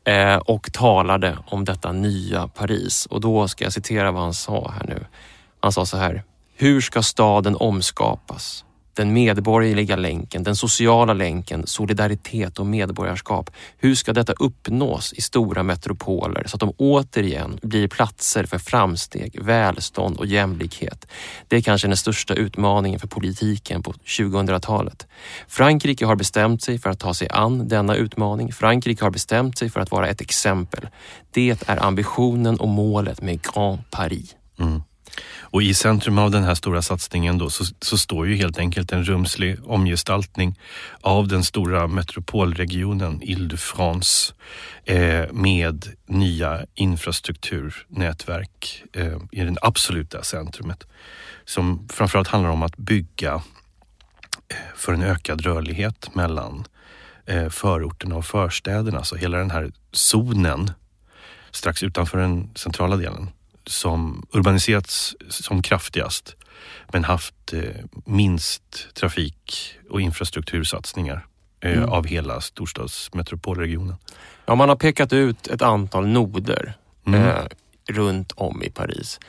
eh, och talade om detta nya Paris. Och då ska jag citera vad han sa här nu. Han sa så här. Hur ska staden omskapas? Den medborgerliga länken, den sociala länken, solidaritet och medborgarskap. Hur ska detta uppnås i stora metropoler så att de återigen blir platser för framsteg, välstånd och jämlikhet? Det är kanske den största utmaningen för politiken på 2000-talet. Frankrike har bestämt sig för att ta sig an denna utmaning. Frankrike har bestämt sig för att vara ett exempel. Det är ambitionen och målet med Grand Paris. Mm. Och i centrum av den här stora satsningen då så, så, står ju helt enkelt en rumslig omgestaltning av den stora metropolregionen Ile-de-France eh, med nya infrastrukturnätverk eh, i det absoluta centrumet. Som framförallt handlar om att bygga eh, för en ökad rörlighet mellan eh, förorterna och förstäderna. Så hela den här zonen strax utanför den centrala delen som urbaniserats som kraftigast men haft eh, minst trafik och infrastruktursatsningar eh, mm. av hela storstadsmetropolregionen. Ja, man har pekat ut ett antal noder mm. eh, runt om i Paris.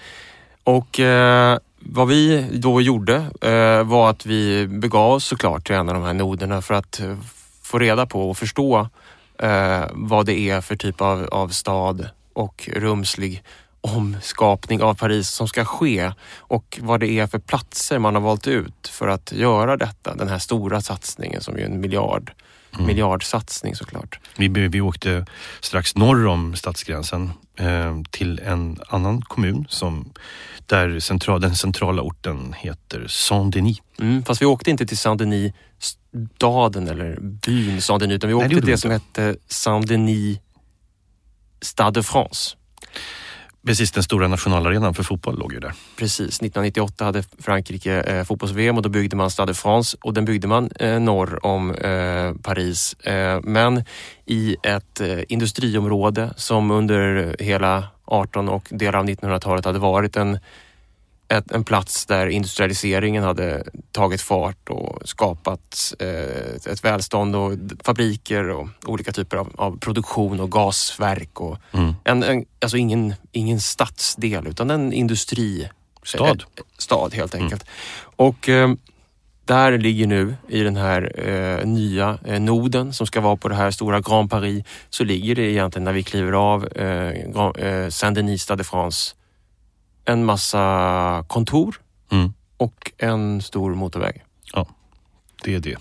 Och eh, vad vi då gjorde eh, var att vi begav oss såklart till en av de här noderna för att eh, få reda på och förstå vad det är för typ av, av stad och rumslig omskapning av Paris som ska ske och vad det är för platser man har valt ut för att göra detta. Den här stora satsningen som är en miljard, mm. miljardsatsning såklart. Vi, vi åkte strax norr om stadsgränsen eh, till en annan kommun som där central, den centrala orten heter Saint-Denis. Mm, fast vi åkte inte till Saint-Denis staden eller byn Saint-Denis utan vi åkte till det, det som hette Saint-Denis Stade de France. Precis, den stora nationalarenan för fotboll låg ju där. Precis, 1998 hade Frankrike eh, fotbolls-VM och då byggde man Stade de France och den byggde man eh, norr om eh, Paris. Eh, men i ett eh, industriområde som under hela 18 och delar av 1900-talet hade varit en ett, en plats där industrialiseringen hade tagit fart och skapat eh, ett välstånd och fabriker och olika typer av, av produktion och gasverk. Och mm. en, en, alltså ingen, ingen stadsdel utan en industri. Stad. Eh, stad helt mm. enkelt. Mm. Och eh, där ligger nu i den här eh, nya eh, noden som ska vara på det här stora Grand Paris så ligger det egentligen när vi kliver av eh, Saint-Denis de France en massa kontor mm. och en stor motorväg. Ja, det är det.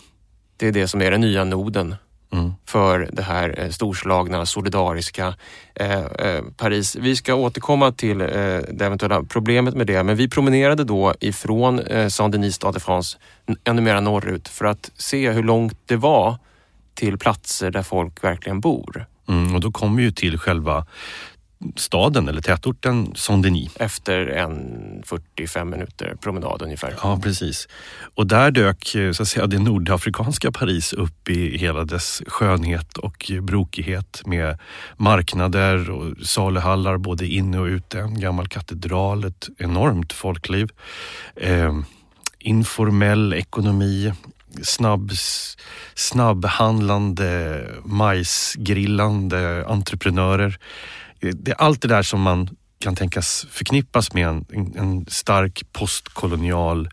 Det är det som är den nya noden mm. för det här eh, storslagna, solidariska eh, eh, Paris. Vi ska återkomma till eh, det eventuella problemet med det, men vi promenerade då ifrån eh, Saint-Denis Stade de France ännu mera norrut för att se hur långt det var till platser där folk verkligen bor. Mm, och då kom vi ju till själva staden eller tätorten Saint-Denis. Efter en 45 minuter promenad ungefär. Ja, precis. Och där dök eh, så att säga, det nordafrikanska Paris upp i hela dess skönhet och brokighet med marknader och saluhallar både inne och ute. En gammal katedral, ett enormt folkliv. Eh, informell ekonomi, snabb, snabbhandlande, majsgrillande entreprenörer det är allt det där som man kan tänkas förknippas med en, en stark postkolonial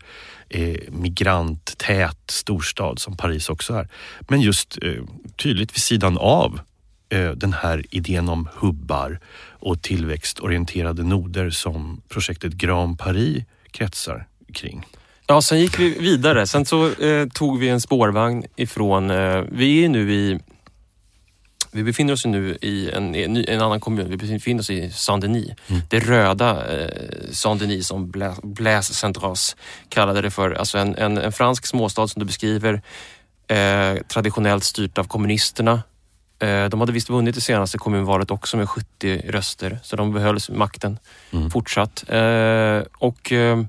eh, migranttät storstad som Paris också är. Men just eh, tydligt vid sidan av eh, den här idén om hubbar och tillväxtorienterade noder som projektet Grand Paris kretsar kring. Ja, sen gick vi vidare. Sen så eh, tog vi en spårvagn ifrån, eh, vi är nu i vi befinner oss nu i en, en, annan kommun. Vi befinner oss i Saint-Denis. Det röda eh, Saint-Denis som Bla- Blaise Centras kallade det för. Alltså en, en, en fransk småstad som du beskriver. Eh, traditionellt styrt av kommunisterna. Eh, de hade visst vunnit det senaste kommunvalet också med 70 röster. Så de behöll makten fortsatt. Eh, och eh,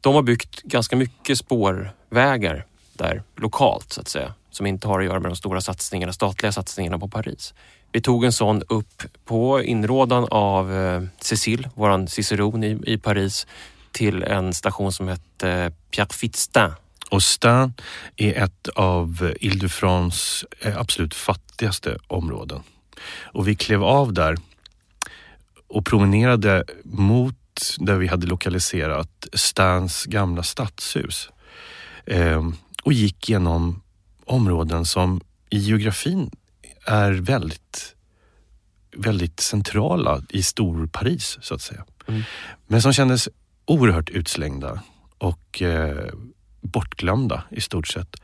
de har byggt ganska mycket spårvägar där lokalt så att säga. Som inte har att göra med de stora satsningarna, statliga satsningarna på Paris. Vi tog en sån upp på inrådan av eh, Cécile, våran ciceron i, i Paris, till en station som hette eh, Pierre Fitztin. Och Stain är ett av Ile-de-France eh, absolut fattigaste områden. Och vi klev av där och promenerade mot där vi hade lokaliserat Stans gamla stadshus. Ehm, och gick genom områden som i geografin är väldigt, väldigt centrala i Stor-Paris så att säga. Mm. Men som kändes oerhört utslängda och eh, bortglömda i stort sett.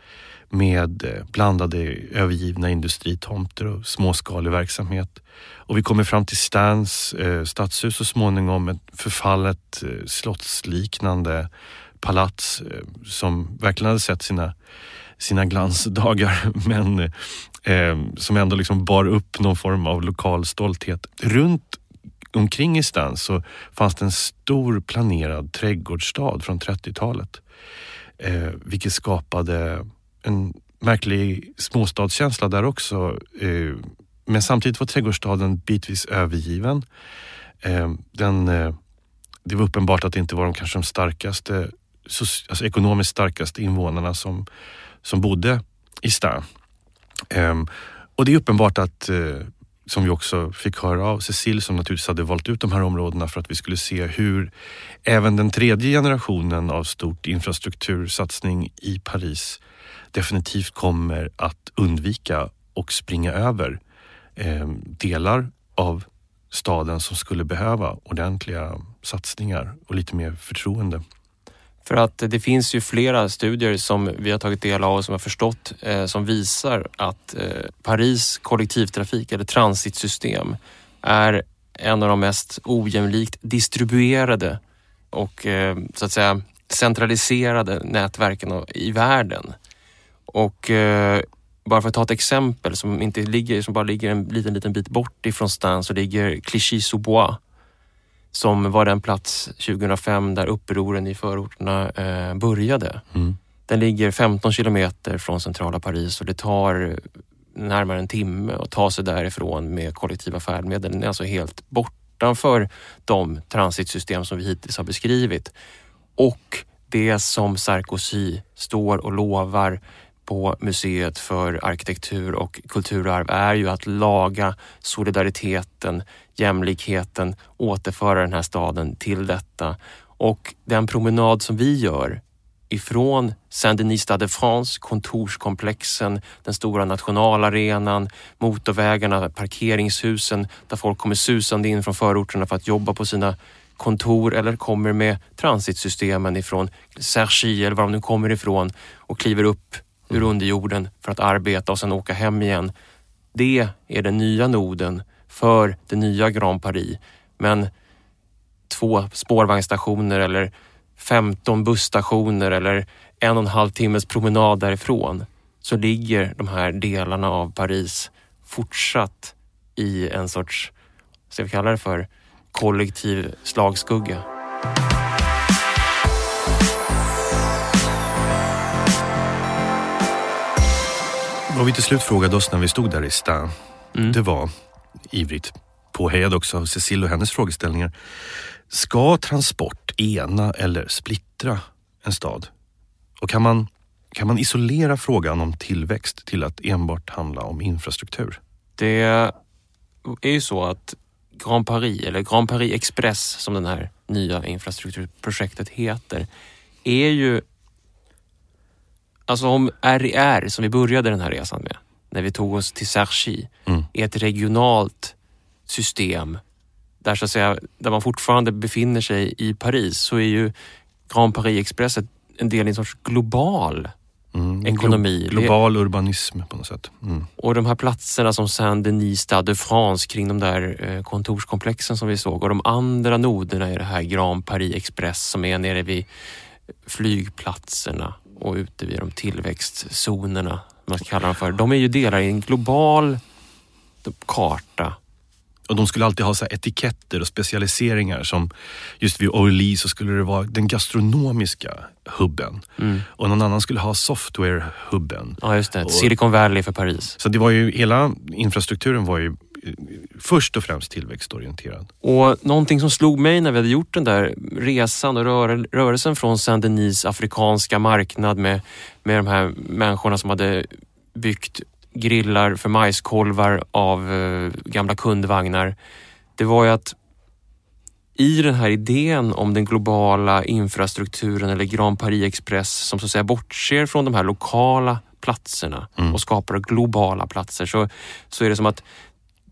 Med eh, blandade övergivna industritomter och småskalig verksamhet. Och vi kommer fram till Stans eh, stadshus så småningom, ett förfallet eh, slottsliknande palats eh, som verkligen hade sett sina, sina glansdagar [LAUGHS] men eh, som ändå liksom bar upp någon form av lokal stolthet. Runt omkring i stan så fanns det en stor planerad trädgårdsstad från 30-talet. Eh, vilket skapade en märklig småstadskänsla där också. Eh, men samtidigt var trädgårdsstaden bitvis övergiven. Eh, den, eh, det var uppenbart att det inte var de kanske de starkaste, alltså ekonomiskt starkaste invånarna som, som bodde i stan. Ehm, och det är uppenbart att eh, som vi också fick höra av Cecil som naturligtvis hade valt ut de här områdena för att vi skulle se hur även den tredje generationen av stort infrastruktursatsning i Paris definitivt kommer att undvika och springa över ehm, delar av staden som skulle behöva ordentliga satsningar och lite mer förtroende. För att det finns ju flera studier som vi har tagit del av och som har förstått eh, som visar att eh, Paris kollektivtrafik eller transitsystem är en av de mest ojämlikt distribuerade och eh, så att säga centraliserade nätverken i världen. Och eh, bara för att ta ett exempel som, inte ligger, som bara ligger en liten, liten bit bort ifrån stan så ligger Clichy-sous-Bois som var den plats 2005 där upproren i förorterna eh, började. Mm. Den ligger 15 kilometer från centrala Paris och det tar närmare en timme att ta sig därifrån med kollektiva färdmedel. Den är alltså helt bortanför de transitsystem som vi hittills har beskrivit. Och det som Sarkozy står och lovar på Museet för arkitektur och kulturarv är ju att laga solidariteten, jämlikheten, återföra den här staden till detta. Och den promenad som vi gör ifrån Saint-Denis Stade de France, kontorskomplexen, den stora nationalarenan, motorvägarna, parkeringshusen där folk kommer susande in från förorterna för att jobba på sina kontor eller kommer med transitsystemen ifrån Cergy eller var de nu kommer ifrån och kliver upp ur underjorden för att arbeta och sen åka hem igen. Det är den nya noden för det nya Grand Paris. Men två spårvagnsstationer eller 15 busstationer eller en och en halv timmes promenad därifrån så ligger de här delarna av Paris fortsatt i en sorts, ska vi kalla det för, kollektiv slagskugga. Vad vi till slut frågade oss när vi stod där i stan, Mm. det var ivrigt påhejad också av Cecil och hennes frågeställningar. Ska transport ena eller splittra en stad? Och kan man, kan man isolera frågan om tillväxt till att enbart handla om infrastruktur? Det är ju så att Grand Paris, eller Grand Paris Express som den här nya infrastrukturprojektet heter, är ju... Alltså om RER, som vi började den här resan med, när vi tog oss till Cergy, Mm. är ett regionalt system där, så att säga, där man fortfarande befinner sig i Paris så är ju Grand Paris Express en del i en sorts global Mm. ekonomi. Glo- global urbanism på något sätt. Mm. Och de här platserna som Saint-Denis, Stade de France kring de där eh, kontorskomplexen som vi såg och de andra noderna i det här Grand Paris Express som är nere vid flygplatserna och ute vid de tillväxtzonerna, man ska kalla dem för. De är ju delar i en global karta. Och de skulle alltid ha så etiketter och specialiseringar som just vid Orly så skulle det vara den gastronomiska hubben. Mm. Och någon annan skulle ha software-hubben. Ja, just det. Och- Silicon Valley för Paris. Så det var ju, hela infrastrukturen var ju först och främst tillväxtorienterad. Och någonting som slog mig när vi hade gjort den där resan och rör, rörelsen från Saint-Denis afrikanska marknad med, med de här människorna som hade byggt grillar för majskolvar av eh, gamla kundvagnar. Det var ju att i den här idén om den globala infrastrukturen eller Grand Paris Express som så att säga bortser från de här lokala platserna Mm. och skapar globala platser så, så är det som att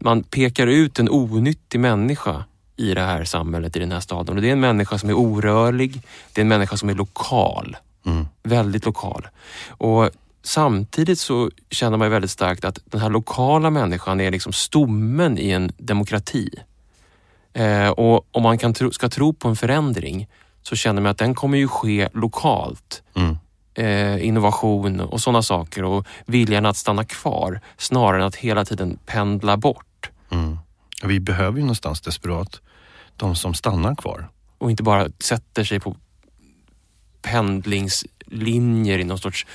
man pekar ut en onyttig människa i det här samhället, i den här staden. Och det är en människa som är orörlig, det är en människa som är lokal. Mm. Väldigt lokal. Och samtidigt så känner man väldigt starkt att den här lokala människan är liksom stommen i en demokrati. Eh, och om man kan tro, ska tro på en förändring så känner man att den kommer ju ske lokalt. Mm. Eh, innovation och sådana saker och viljan att stanna kvar snarare än att hela tiden pendla bort. Vi behöver ju någonstans desperat de som stannar kvar. och inte bara sätter sig på pendlingslinjer i någon sorts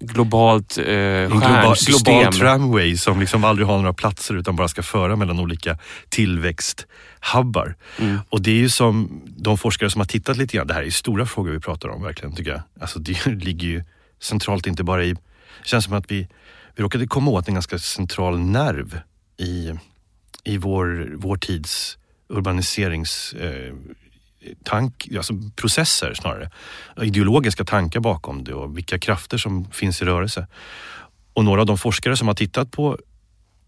globalt eh, En global, stjärnsystem. global tramway som liksom aldrig har några platser utan bara ska föra mellan olika tillväxthubbar. Mm. Och det är ju som de forskare som har tittat lite grann, det här är ju stora frågor vi pratar om verkligen tycker jag. Alltså det [LAUGHS] ligger ju centralt inte bara i, det känns som att vi, vi råkade komma åt en ganska central nerv i, i vår, vår tids urbaniserings eh, alltså processer snarare. Ideologiska tankar bakom det och vilka krafter som finns i rörelse. Och några av de forskare som har tittat på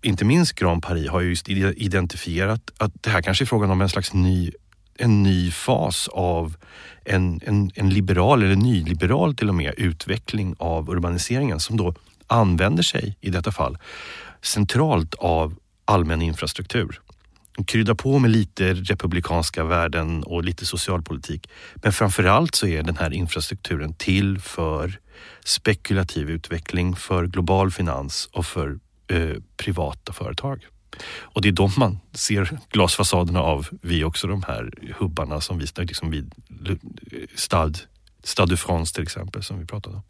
inte minst Grand Paris har just identifierat att det här kanske är frågan om en slags ny, en ny fas av en, en, en liberal eller nyliberal till och med utveckling av urbaniseringen som då använder sig i detta fall centralt av allmän infrastruktur. Krydda på med lite republikanska värden och lite socialpolitik. Men framförallt så är den här infrastrukturen till för spekulativ utveckling, för global finans och för eh, privata företag. Och det är de man ser glasfasaderna av Vi också de här hubbarna som vi liksom vid eh, Stade, Stade de France till exempel som vi pratade om.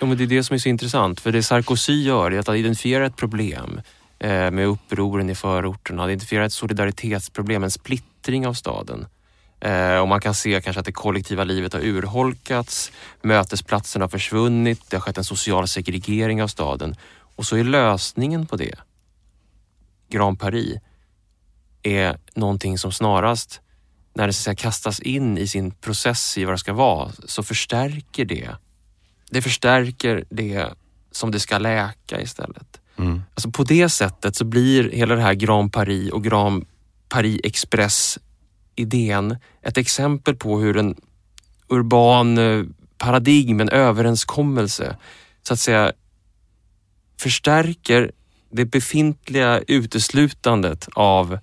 Ja, men det är det som är så intressant. För det Sarkozy gör är att identifiera ett problem Eh, med upproren i förorterna. det identifierar ett solidaritetsproblem, en splittring av staden. Eh, och man kan se kanske att det kollektiva livet har urholkats, mötesplatserna har försvunnit, det har skett en social segregering av staden. Och så är lösningen på det, Grand Paris, är någonting som snarast, när det så att säga, kastas in i sin process i vad det ska vara, så förstärker det det förstärker det som det ska läka istället. Mm. Alltså på det sättet så blir hela det här Grand Paris och Grand Paris Express idén ett exempel på hur en urban eh, paradigm, en överenskommelse, så att säga förstärker det befintliga uteslutandet av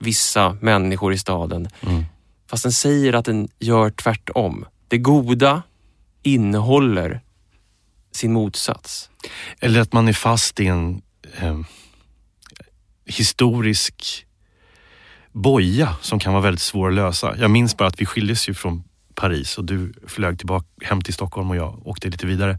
vissa människor i staden. Mm. Fast den säger att den gör tvärtom. Det goda innehåller sin motsats. Eller att man är fast i en eh, historisk boja som kan vara väldigt svår att lösa. Jag minns bara att vi skildes ju från Paris och du flög tillbaka hem till Stockholm och jag åkte lite vidare.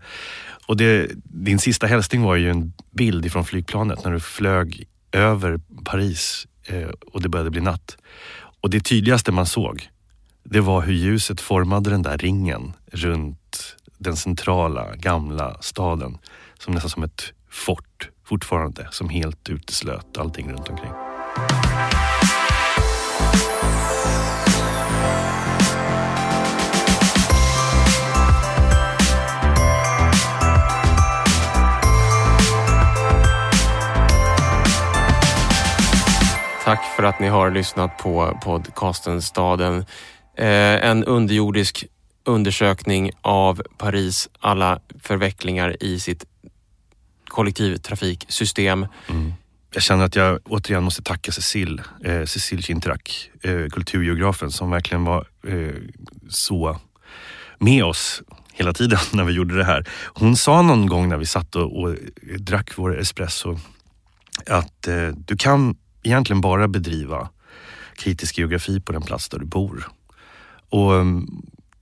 Och det, din sista hälsning var ju en bild ifrån flygplanet när du flög över Paris eh, och det började bli natt. Och det tydligaste man såg, det var hur ljuset formade den där ringen runt den centrala gamla staden. Som nästan som ett fort fortfarande, som helt uteslöt allting runt omkring. Tack för att ni har lyssnat på podcasten Staden. Eh, en underjordisk undersökning av Paris alla förvecklingar i sitt kollektivtrafiksystem. Mm. Jag känner att jag återigen måste tacka Cecil, eh, Cecil Kintrak, eh, kulturgeografen som verkligen var eh, så med oss hela tiden [LAUGHS] när vi gjorde det här. Hon sa någon gång när vi satt och, och drack vår espresso att eh, du kan egentligen bara bedriva kritisk geografi på den plats där du bor. Och mm,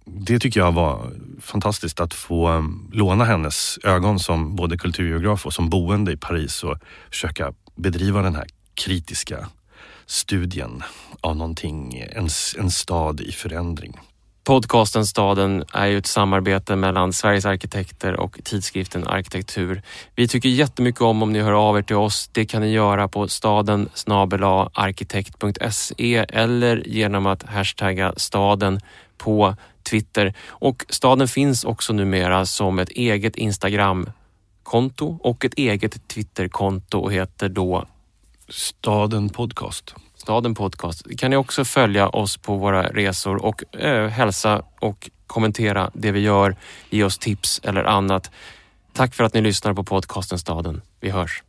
det tycker jag var fantastiskt att få um, låna hennes ögon som både kulturgeograf och som boende i Paris och försöka bedriva den här kritiska studien av någonting, en, en stad i förändring. Podcasten Staden är ju ett samarbete mellan Sveriges arkitekter och tidskriften Arkitektur. Vi tycker jättemycket om om ni hör av er till oss. Det kan ni göra på staden arkitekt.se eller genom att hashtagga staden på Twitter. Och staden finns också numera som ett eget Instagram-konto och ett eget Twitter-konto och heter då Staden Podcast. Staden Podcast kan ni också följa oss på våra resor och eh, hälsa och kommentera det vi gör, ge oss tips eller annat. Tack för att ni lyssnar på podcasten Staden. Vi hörs.